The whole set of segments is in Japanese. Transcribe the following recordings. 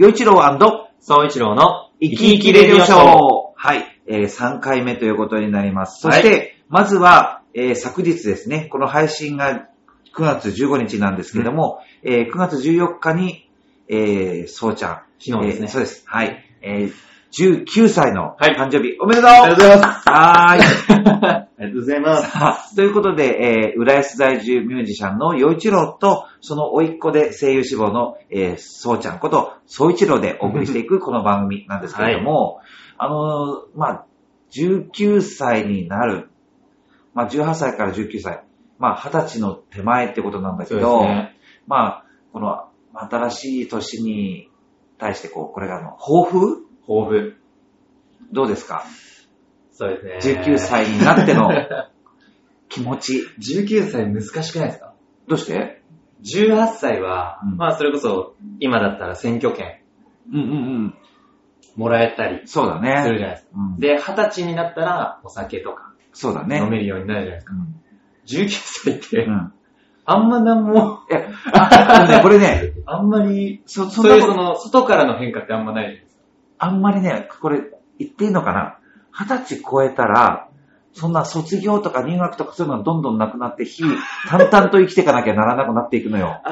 洋一郎総一郎の生き生きレディオショー。はい、えー3回目ということになります。そして、まずは、えー昨日ですね、この配信が9月15日なんですけども、えー9月14日に、えー、そうちゃん。昨日ですねえーそうです。はい。えー19歳のはい誕生日、おめでとうありがとうございます。はーい。ありがとうございます。ということで、えー、浦安在住ミュージシャンの洋一郎と、その甥っ子で声優志望の、えー、そうちゃんこと、そう一郎でお送りしていくこの番組なんですけれども、あのーまあ、19歳になる、まあ、18歳から19歳、まあ、20歳の手前ってことなんだけど、ね。まあ、この新しい年に対して、こう、これがあの、抱負？抱負。どうですか？そうですね。19歳になっての 気持ち。19歳難しくないですか？どうして ?18 歳は、うんまあそれこそ今だったら選挙権うんうんうん。もらえたりそうだね。するじゃないですか。うん、で、20歳になったらお酒とかそうだね。飲めるようになるじゃないですか。うん。19歳ってう、ん。あんまなんも、いや、あね、これね、あんまり、そ、そそういうその、外からの変化ってあんまないじゃないですか。あんまりね、これ、言っていいのかな？二十歳超えたら、そんな卒業とか入学とかそういうのがどんどんなくなって、日々、淡々と生きていかなきゃならなくなっていくのよ。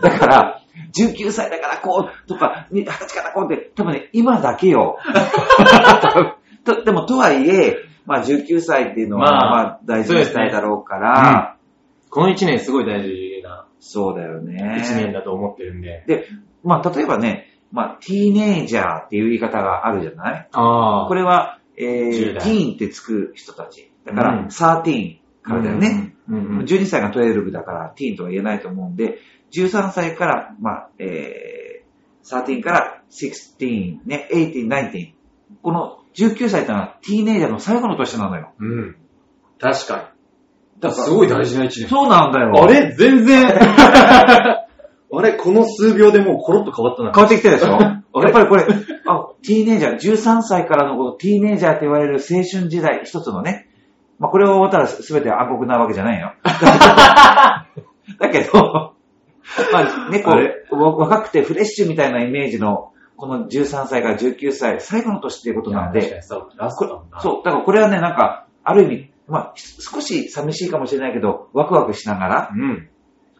だから、19歳だからこう、とか、20歳からこうって、多分ね、今だけよ。とでも、とはいえ、まあ、19歳っていうのは、まあまあ、大事にしたいだろうから、この1年すごい大事なそうだよね。1年だと思ってるんで。で、まあ、例えばね、まあ、ティーネイジャーっていう言い方があるじゃない？あこれは、え10ー、代ティーンってつく人たち。だから、うん13からだよね。。うんうんうん12歳が12だから、ティーンとは言えないと思うんで、13歳から、まあ、えー、13から16、ね、18、19。この19歳ってのは、ティーネイジャーの最後の年なのよ。うん。確かに。だからすごい大事な1年。そうなんだよ。あれ？全然。あれこの数秒でもうコロッと変わったな。変わってきてるでしょ？やれ？っぱりこれ、あ、ティーネイジャー、13歳からのこのティーネイジャーって言われる青春時代、一つのね、まあこれを終わったら全て暗黒なわけじゃないよ。だけど、まあね、こう、わ若くてフレッシュみたいなイメージの、この13歳から19歳、最後の年っていうことなんで、そう、だ。からこれはね、なんか、ある意味、まあ、ひ少し寂しいかもしれないけど、ワクワクしながら、うん。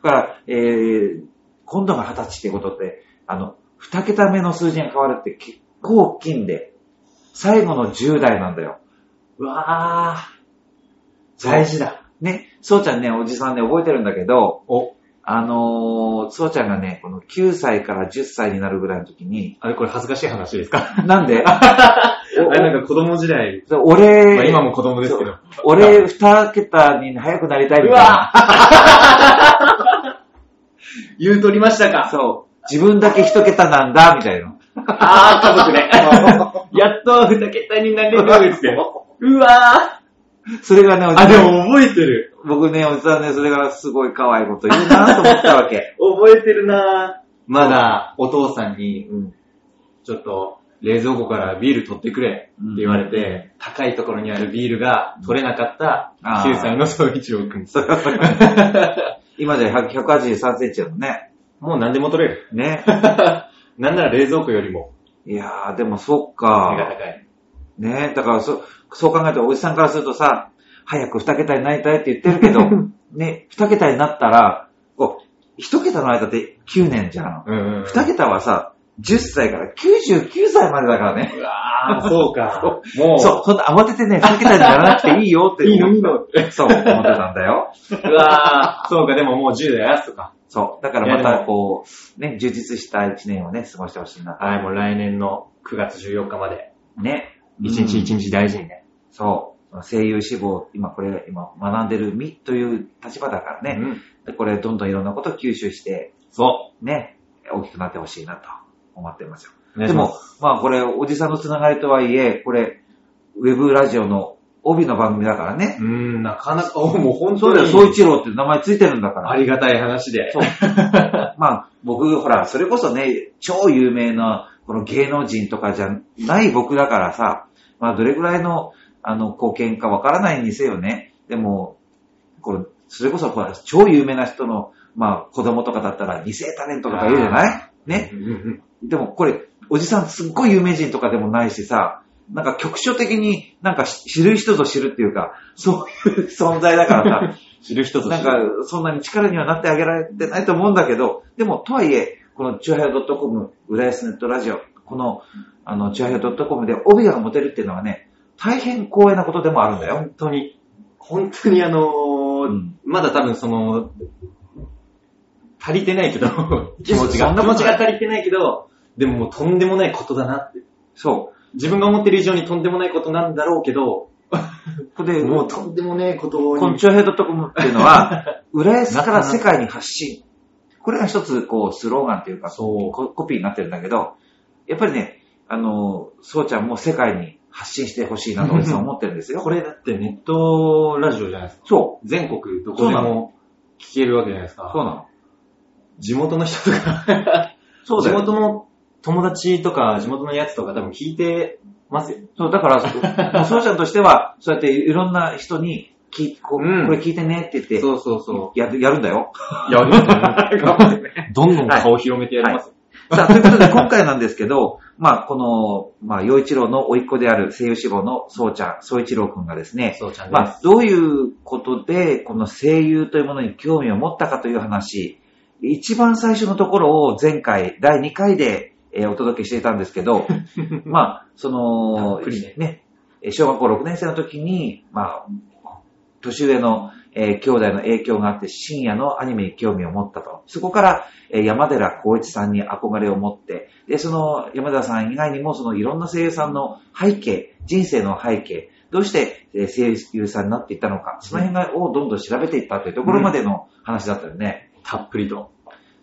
だから、えー、今度が20歳ってことって、あの、二桁目の数字が変わるって結構大きいんで、最後の10代なんだよ。うわぁ。大事だ。ね、そうちゃんね、おじさんね、覚えてるんだけど、お、あのー、そうちゃんがね、この9歳から10歳になるぐらいの時に、あれこれ恥ずかしい話ですか？なんで？あれなんか子供時代、俺、まあ今も子供ですけど。俺、二桁に早くなりたいみたいな。うわ 言うとりましたか？そう。自分だけ一桁なんだ、みたいな。あー、家族で。やっと二桁になれるって。うわそれがね、おー。じさんあ、でも覚えてる。僕ね、おじさんね、それがすごい可愛いこと言うなと思ったわけ。覚えてるなぁ。まだお父さんに、うん。ちょっと冷蔵庫からビール取ってくれって言われて、高いところにあるビールが取れなかったあー9歳の総一郎くん。今じゃ100 183センチだもんね。もう何でも取れる。ね。なんなら冷蔵庫よりもいやー、でもそっ手がか。高い。ね。だからそ、そう考えたらおじさんからするとさ、早く2桁になりたいって言ってるけど、ね、2桁になったら、こう、1桁の間って9年じゃん。うんうんうん。2桁はさ、10歳から99歳までだからね。うわー、そうか。もう、そう、そんな慌ててね、2桁にならなくていいよって。いいのいいの。そう、思ってたんだよ。うわー、そうか、でももう10代やすとか。そう。だからまたこう、ね、充実した1年をね、過ごしてほしいな。はい、もう来年の9月14日まで、ね。一日一日大事にね。そう。声優志望、今これ、今学んでる身という立場だからね。うんでこれ、どんどんいろんなことを吸収して、そね、大きくなってほしいなと思ってますよ。う。でも、まあこれ、おじさんのつながりとはいえ、これ、ウェブラジオの帯の番組だからねう。ん、なかなか、お もう本そうだよ、当に、総一郎って名前ついてるんだから。ありがたい話で。そう。まあ、僕、ほら、それこそね、超有名な、この芸能人とかじゃない僕だからさ、まあ、どれぐらいの、あの、貢献かわからないにせよね。でも、これ、それこそ、ほら、超有名な人の、まあ、子供とかだったら、二世タレントとか言うじゃない？ね。でもこれ、おじさんすっごい有名人とかでもないしさ、なんか局所的になんか知る人ぞ知るっていうか、そういう存在だからさ、知る人ぞなんかそんなに力にはなってあげられてないと思うんだけど、でもとはいえ、このチュアヘア .com、浦安ネットラジオ、この、あの、チュアヘア .com で帯が持てるっていうのはね、大変光栄なことでもあるんだよ。本当に、本当にあのーうんまだ多分その、足りてないけど、気持ちが。気持ちが足りてないけど、でももうとんでもないことだなって。そ自分が思ってる以上にとんでもないことなんだろうけど、う。これで、もうとんでもないことをこのチュアヘア .com っていうのは、浦安から世界に発信。これが一つ、こう、スローガンっていうか、そうココピーになってるんだけど、やっぱりね、あの、そうちゃんも世界に発信してほしいなと、思ってるんですよ。これだってネットラジオじゃないですか。そ全国どこでも聞けるわけじゃないですう。か。そうなの。地元の人とか、地 そうだよ。元の友達とか地元のやつとか多分聞いてますよ。そう、だから、そうちゃんとしては、そうやっていろんな人に、聞いこううんこれ聞いてねって言って、そうそうそやるやるんだよ。う。やるどんどん顔広めてやりますよ。さあ、ということで今回なんですけど、まあ、この、まあ、洋一郎の甥っ子である声優志望のそうちゃん、そう一郎くんがですね、そうちゃんです。まあ、どういうことで、この声優というものに興味を持ったかという話、一番最初のところを前回、第2回で、えーお届けしていたんですけど、まあ、そのね、ね、えー小学校6年生の時に、まあ、年上の、えー兄弟の影響があって、深夜のアニメに興味を持ったと。そこから、えー山寺宏一さんに憧れを持って、で、その山寺さん以外にも、そのいろんな声優さんの背景、人生の背景、どうしてえー声優さんになっていったのか、その辺がをどんどん調べていったというところまでの話だったよね。たっぷりと。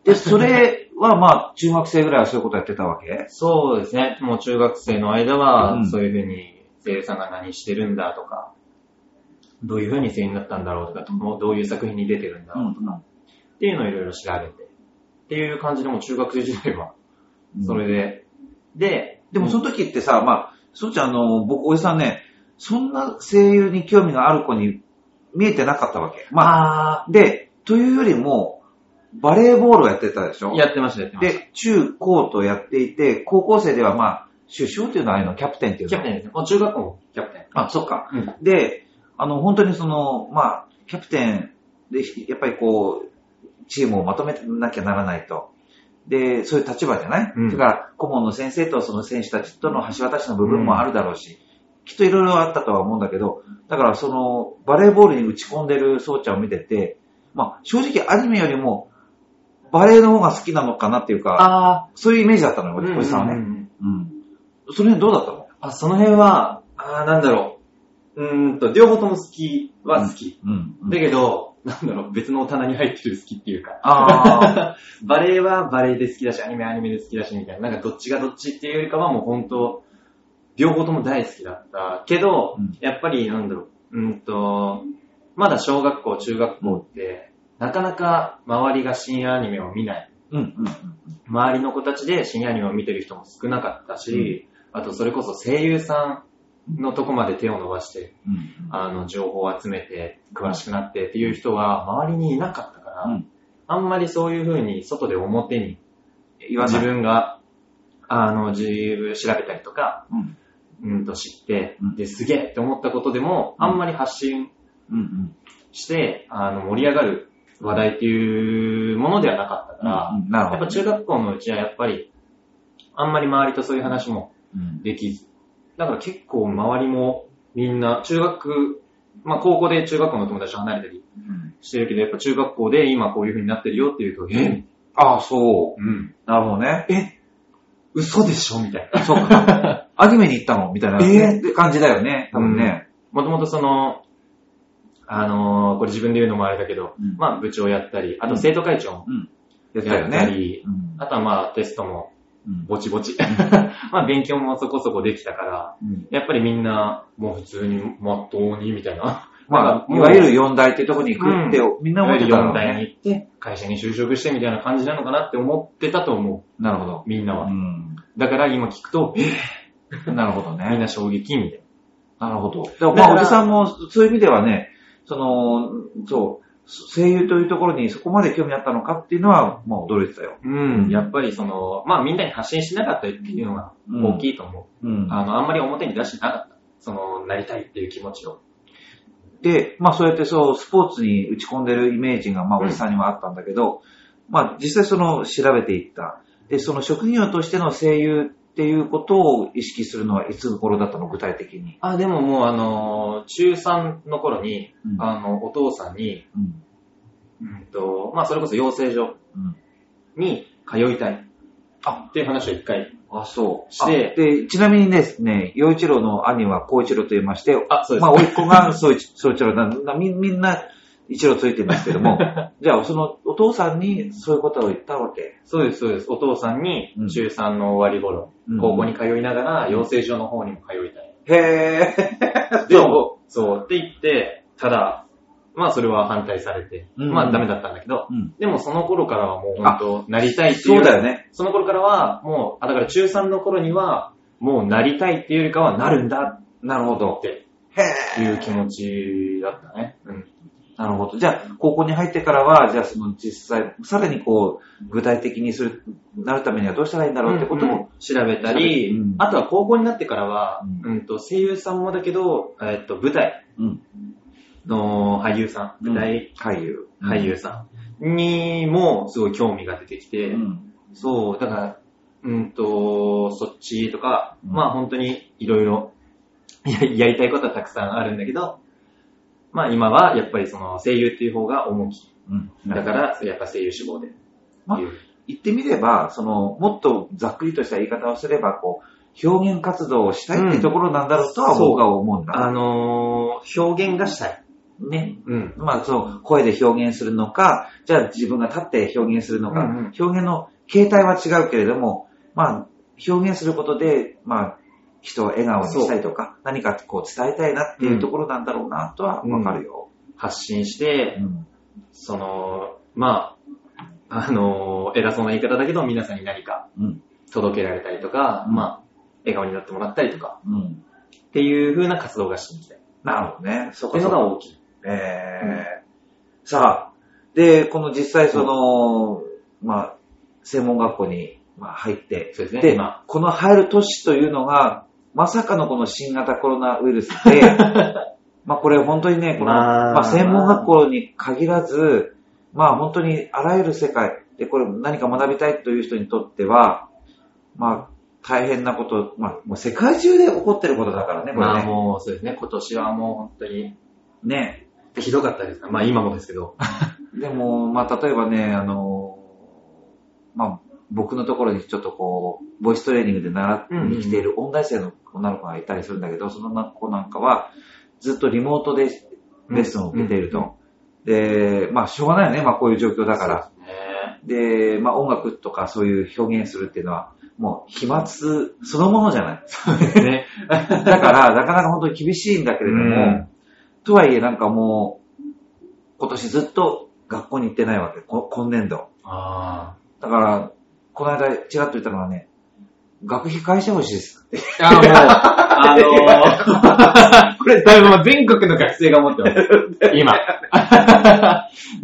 で、それはまあ、中学生ぐらいはそういうことやってたわけ？そうですね。もう中学生の間は、うん。そういうふうに声優さんが何してるんだとか、どういうふうに声優になったんだろうとか、もうどういう作品に出てるんだろうとか、っていうのをいろいろ調べて、っていう感じでもう中学生時代は、それで、で、でもその時ってさ、まあ、そうちゃん、あの、僕、おじさんね、そんな声優に興味がある子に見えてなかったわけ。まあ、あで、というよりも、バレーボールをやってたでしょ？ー、やってました、やってました。で、中高とやっていて、高校生ではまあ、主将っていうのはああいうのキャプテンっていうの？キャプテンですね。もう中学校もキャプテン。あ、そっか。うん。で、あの、本当にその、まあ、キャプテンで、やっぱりこう、チームをまとめなきゃならないと。で、そういう立場じゃない、うんそれから、顧問の先生とその選手たちとの橋渡しの部分もあるだろうし、きっといろいろあったとは思うんだけど、だからその、バレーボールに打ち込んでるそうちゃんを見てて、まあ、正直アニメよりも、バレーの方が好きなのかなっていうか、あそういうイメージだったのよ、ー、おじさんはね。うんうん。その辺どうだったの？あ、その辺は、あーなんだろう。うーんと、両方とも好きは好き。うん。だけど、なんだろう、別の棚に入ってる好きっていうか。あ バレエはバレエで好きだし、アニメはアニメで好きだし、みたいな。なんかどっちがどっちっていうよりかはもう本当、両方とも大好きだった。けど、うんやっぱりなんだろう、うんと、まだ小学校、中学校って、なかなか周りが深夜アニメを見ない。うんうん周りの子たちで深夜アニメを見てる人も少なかったし、あとそれこそ声優さんのとこまで手を伸ばして、うん。あの、情報を集めて、詳しくなってっていう人は周りにいなかったから、うん。あんまりそういう風に外で表に自分が、あの、自分調べたりとか、うん。うんと知ってうん、で、すげえって思ったことでも、うん。あんまり発信うんうん。して、あの、盛り上がる話題っていうものではなかったから、うんなるほど。やっぱ中学校のうちはやっぱり、あんまり周りとそういう話もうんできず。だから結構周りもみんな、中学、まあ高校で中学校の友達と離れたりうんしてるけど、やっぱ中学校で今こういう風になってるよっていうと、えああ、そう。うん。なるほどね。え嘘でしょみたいな。そうか。アニメに行ったのみたいな、えって感じだよね。多分ね。もともとその、あのーこれ自分で言うのもあれだけど、うんまあ部長やったり、あと生徒会長もやってた。り、うんあとはまあテストもうんぼちぼち。まあ勉強もそこそこできたから、うんやっぱりみんなもう普通にまっとうにみたいな。まあ、いわゆる4大ってところに行くって、みんな思ってた4の代にね。行って、会社に就職してみたいな感じなのかなって思ってたと思なるほどう、。みんなは。うん。だから今聞くと、えなるほどね。みんな衝撃みたいなるほど。でもまあ、だからおじさんもそういう意味ではね、その、そう、声優というところにそこまで興味あったのかっていうのは、まあ驚いてたよ。うん、やっぱりその、まあみんなに発信しなかったっていうのが大きいと思う。うん。あの、あんまり表に出してなかった。その、なりたいっていう気持ちを。で、まあそうやってそう、スポーツに打ち込んでるイメージが、まあうんおじさんにはあったんだけど、まあ実際その調べていった。で、その職業としての声優っていうことを意識するのはいつ頃だったの具体的に？あ、でももうあの、中3の頃に、うんあの、お父さんに、うん。うんと、まあそれこそ養成所うん。に通いたい。あっていう話を一回。あ、そう。してあで、ちなみにですね、洋一郎の兄は孝一郎と言いまして、あ、そうです。まあ、甥っ子が総一総一郎なんだみみんな一郎ついてるんですけども、じゃあ、そのお父さんにそういうことを言ったわけ。そうです、そうです。お父さんにうん中3の終わり頃、うん高校に通いながら養成所の方にも通いたい。へぇで、そう、って言って、ただ、まあそれは反対されて、うんまあダメだったんだけど、うん。でもその頃からはもう本当、なりたいっていう。そうだよね。その頃からは、もう、あ、だから中3の頃には、もうなりたいっていうよりかはなるんだなるほどっ。てへいう気持ちだったね。うん。なるほど。じゃあ、高校に入ってからは、じゃあその実際、さらにこう、具体的にする、なるためにはどうしたらいいんだろうってことも、調べたり、うんあとは高校になってからは、ううんと声優さんもだけど、えっと舞台うん。の俳優さん、舞台俳優。俳優さんにもすごい興味が出てきて、うん。そう、だから、うんと、そっちとか、うんまあ本当にいろいろややりたいことはたくさんあるんだけど、まあ今はやっぱりその声優っていう方が重き。うん。だから、やっぱ声優志望で。まあ言ってみれば、その、もっとざっくりとした言い方をすれば、こう、表現活動をしたいってところなんだろうとはうん僕は思うんだ。あのー表現がしたい。ね。うん。まあ、その、声で表現するのか、じゃあ自分が立って表現するのか、うんうん表現の形態は違うけれども、まあ、表現することで、まあ、人を笑顔にしたいとか、何かこう伝えたいなっていうところなんだろうなとはわかるよ。発信して、うんその、まあ、あのー偉そうな言い方だけど、皆さんに何かうん。届けられたりとか、うんまあ、笑顔になってもらったりとか、うん。っていう風な活動がしていきたい。っなるほどね。そていうのが大きい。えーさあ、で、この実際その、まあ、専門学校にまあ入って、そうですね。で今、この入る年というのが、まさかのこの新型コロナウイルスで、まあこれ本当にね、この、まあまあ専門学校に限らず、まあ本当にあらゆる世界でこれ何か学びたいという人にとっては、まあ大変なこと、まあもう世界中で起こってることだからね、これまあね。もう、そうですね。今年はもう本当に、ね。ひどかったです。まあ今もですけど。でも、まあ例えばね、あの、まあ僕のところにちょっとこう、ボイストレーニングで習いに来ている音大生の女の子がいたりするんだけど、その子なんかは、ずっとリモートでレッスンを受けていると。で、まあしょうがないよね、まあこういう状況だから。でまあ音楽とかそういう表現するっていうのは、もう飛沫そのものじゃない。そうですね。だから、なかなか本当に厳しいんだけれども、うんとはいえなんかもう、今年ずっと学校に行ってないわけ、こ今年度。あだから、この間ちらっと言ったのがね、学費返してほしいですって。あ。もう、あのー、これ、だいぶ全国の学生が思ってます。今。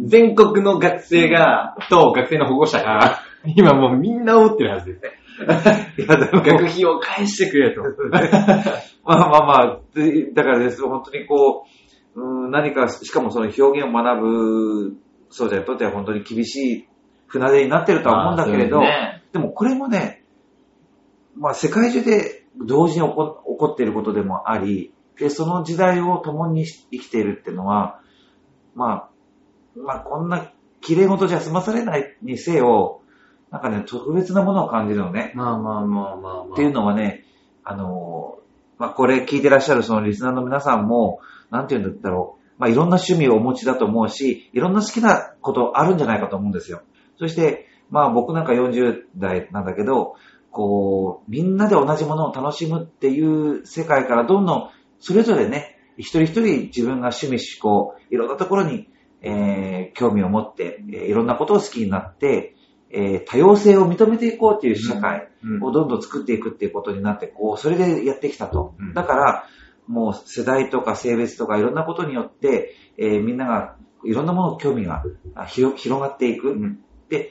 全国の学生が、と学生の保護者が、今もうみんな思ってるはずですね。いや、でも学費を返してくれと。まあまあまあ、でだからです、本当にこう、うん何か、しかもその表現を学ぶ、そうじゃにとっては本当に厳しい船出になってるとは思うんだけれど、ねでもこれもね、まあ世界中で同時に起こ起こっていることでもあり、で、その時代を共に生きているっていうのは、まあ、まあこんな綺麗事じゃ済まされないにせよ、なんかね、特別なものを感じるのね。まあまあまあまあまあ。っていうのはね、あのー、まあ、これ聞いてらっしゃるそのリスナーの皆さんも、なんて言うんだろう、まあ、いろんな趣味をお持ちだと思うし、いろんな好きなことあるんじゃないかと思うんですよ。そして、まあ僕なんか40代なんだけど、こう、みんなで同じものを楽しむっていう世界からどんどん、それぞれね、一人一人自分が趣味思考、いろんなところに、えー興味を持って、えーいろんなことを好きになって、えー多様性を認めていこうっていう社会、うんをどんどん作っていくっていうことになって、こう、それでやってきたと。うんだから、もう世代とか性別とかいろんなことによって、えーみんながいろんなもの興味が広がっていく。うん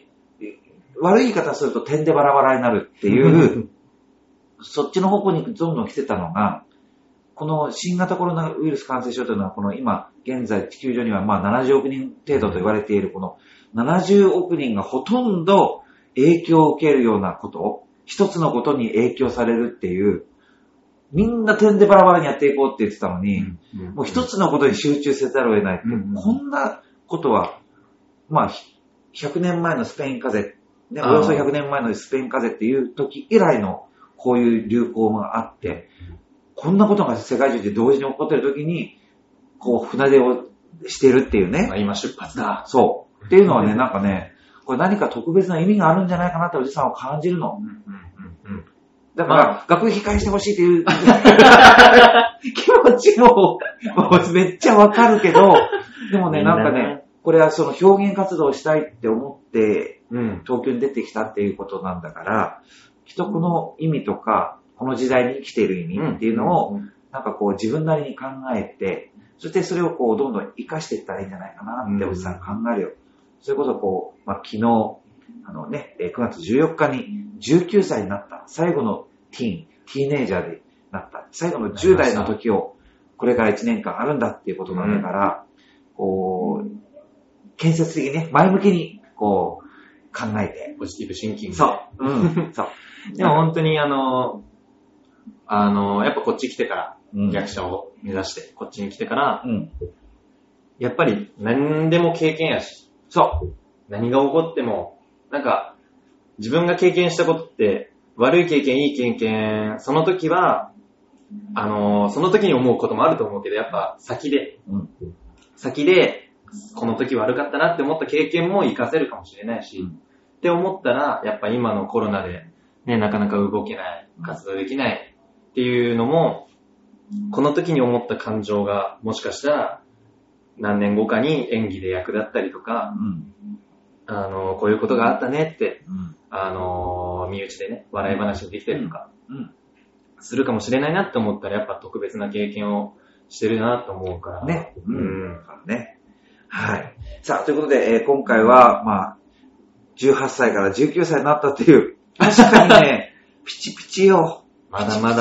で、悪い言い方すると点でバラバラになるっていう、そっちの方向にどんどん来てたのが、この新型コロナウイルス感染症というのは、この今、現在地球上にはまあ70億人程度と言われている、この70億人がほとんど影響を受けるようなこと、一つのことに影響されるっていう、みんな点でバラバラにやっていこうって言ってたのに、もう一つのことに集中せざるを得ないって、うんこんなことは、まあ、ひ100年前のスペイン風邪、ね、およそ100年前のスペイン風邪っていう時以来のこういう流行があって、こんなことが世界中で同時に起こってる時に、こう船出をしてるっていうねまあ、。今出発だ。そう。っていうのはね、なんかね、これ何か特別な意味があるんじゃないかなっておじさんは感じるの。うんうんうんうんだから、ま学費控えしてほしいっていう 気持ちをめっちゃわかるけど、でもねなんかね、これはその表現活動をしたいって思ってうん。東京に出てきたっていうことなんだから、きっとこの意味とか、この時代に生きている意味っていうのを、なんかこう自分なりに考えて、そしてそれをこうどんどん活かしていったらいいんじゃないかなっておじさん考えるよ。それこそこう、まあ、昨日、あのね、えー9月14日に19歳になった最後のティーン、ティーネイジャーでなった最後の10代の時を、これから1年間あるんだっていうことなんだから、こう、建設的にね、前向きに、こう、考えて。ポジティブシンキング。そう。うん。そう。でも本当にあの、あの、やっぱこっち来てから、うん役者を目指して、こっちに来てから、うん。やっぱり何でも経験やし、そう。何が起こっても、なんか、自分が経験したことって、悪い経験、いい経験、その時は、あの、その時に思うこともあると思うけど、やっぱ先で、うん。先で、この時悪かったなって思った経験も活かせるかもしれないし、うんって思ったら、やっぱ今のコロナで、ね、なかなか動けない、活動できないっていうのも、この時に思った感情が、もしかしたら、何年後かに演技で役立ったりとか、うん。あの、こういうことがあったねって、うん。あの、身内でね、笑い話にできたりとか、うん。するかもしれないなって思ったら、やっぱ特別な経験をしてるなと思うから。ね。ううん。ん。ね。はい。さあ、ということで、えー今回は、まあ、18歳から19歳になったっていう、確かにね、ピチピチよ。まだまピチピチ。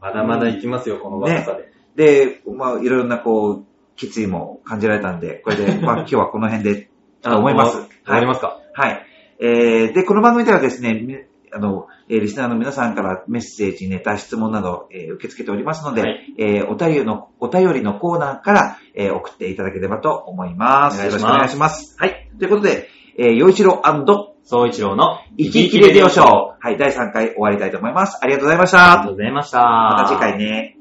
まだまだ行きますよ、この若さで。で、まあ、いろんなこう、決意も感じられたんで、これで、まあ、今日はこの辺で、と思います。もう終わりますか？はい。えー、で、この番組ではですね、みあの、えーリスナーの皆さんからメッセージ、ネタ、質問など、えー受け付けておりますので、はいえーお便りの、お便りのコーナーから、えー送っていただければと思います。よろしくお願いします。はい。ということで、えー、洋一郎総一郎の生き生きレディオショー。はい、第3回終わりたいと思います。ありがとうございました。ありがとうございました。また次回ね。